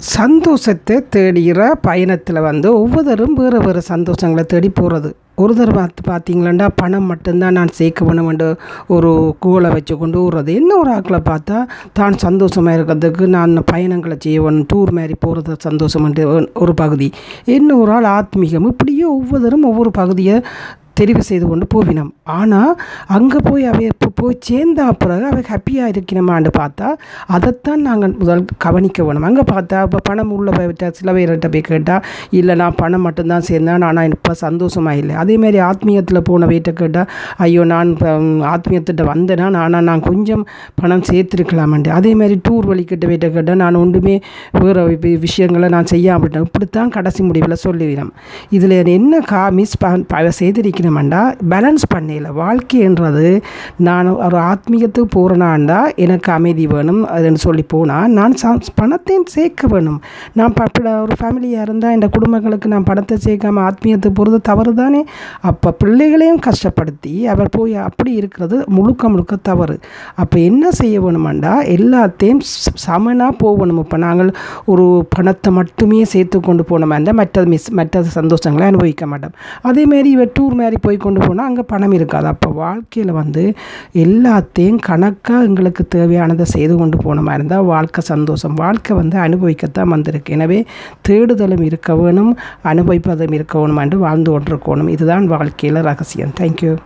சந்தோஷத்தை தேடுகிற பயணத்தில் வந்து ஒவ்வொருத்தரும் வேறு வேறு சந்தோஷங்களை தேடி போகிறது ஒரு தடவை பார்த்து பார்த்தீங்களாண்டா பணம் மட்டும்தான் நான் சேர்க்க வேணுமென்று ஒரு கோலை வச்சு கொண்டு விடுறது இன்னொரு ஆக்களை பார்த்தா தான் சந்தோஷமாக இருக்கிறதுக்கு நான் பயணங்களை செய்வேன் டூர் மாதிரி போகிறது சந்தோஷம்ன்ட்டு ஒரு பகுதி. இன்னொரு ஆள் ஆத்மீகம். இப்படியே ஒவ்வொருத்தரும் ஒவ்வொரு பகுதியை தெரிவு செய்து கொண்டு போவினோம். ஆனால் அங்கே போய் அவை போய் சேர்ந்தா பிறகு அவை ஹாப்பியாக இருக்கணுமான்னு பார்த்தா அதைத்தான் நாங்கள் முதல் கவனிக்க வேணும். அங்கே பார்த்தா இப்போ பணம் உள்ள போய்விட்டா சில பேர்கிட்ட போய் கேட்டால் இல்லை நான் பணம் மட்டும்தான் சேர்ந்தேன். ஆனால் இப்போ சந்தோஷமாக இல்லை. அதேமாரி ஆத்மீயத்தில் போன வீட்டை கேட்டால் ஐயோ நான் இப்போ ஆத்மீயத்திட்ட வந்தேனா ஆனால் நான் கொஞ்சம் பணம் சேர்த்துருக்கலாமன்ட்டு. அதேமாரி டூர் வழிக்கிட்ட வீட்டை கேட்டால் நான் ஒன்றுமே வேறு விஷயங்களை நான் செய்யாமட்டேன் இப்படித்தான் கடைசி முடிவில் சொல்லிவிடும். இதில் என்ன கா மிஸ் ப செய்திருக்கணுமெண்டா பேலன்ஸ் பண்ணல வாழ்க்கைன்றது நான் ஒரு ஆத்மீகத்துக்கு போகிறனாண்டா எனக்கு அமைதி வேணும் அதுன்னு சொல்லி போனால் நான் ச பணத்தையும் சேர்க்க வேணும். நான் ப ஒரு ஃபேமிலியாக இருந்தால் இந்த குடும்பங்களுக்கு நான் பணத்தை சேர்க்காம ஆத்மீகத்துக்கு போகிறது தவறு தானே அப்போ பிள்ளைகளையும் கஷ்டப்படுத்தி அவர் போய் அப்படி இருக்கிறது முழுக்க முழுக்க தவறு. அப்போ என்ன செய்ய வேணுமாண்டா? எல்லாத்தையும் சமனாக போகணும் இப்போ நாங்கள் ஒரு பணத்தை மட்டுமே சேர்த்து கொண்டு போனோமா இருந்தால் மற்ற மிஸ் மற்ற சந்தோஷங்களை அனுபவிக்க மாட்டோம். அதேமாரி இவர் டூர் மாதிரி போய் கொண்டு போனால் அங்கே பணம் இருக்காது. அப்போ வாழ்க்கையில் வந்து எல்லாத்தையும் கணக்காக எங்களுக்கு தேவையானதை செய்து கொண்டு போன மாதிரி இருந்தால் வாழ்க்கை சந்தோஷம். வாழ்க்கை வந்து அனுபவிக்கத்தான் வந்திருக்கு. எனவே தேடுதலும் இருக்க வேணும் அனுபவிப்பதும் இருக்க வேணும் என்று வாழ்ந்து கொண்டிருக்கணும். இதுதான் வாழ்க்கையில் ரகசியம். தேங்க்யூ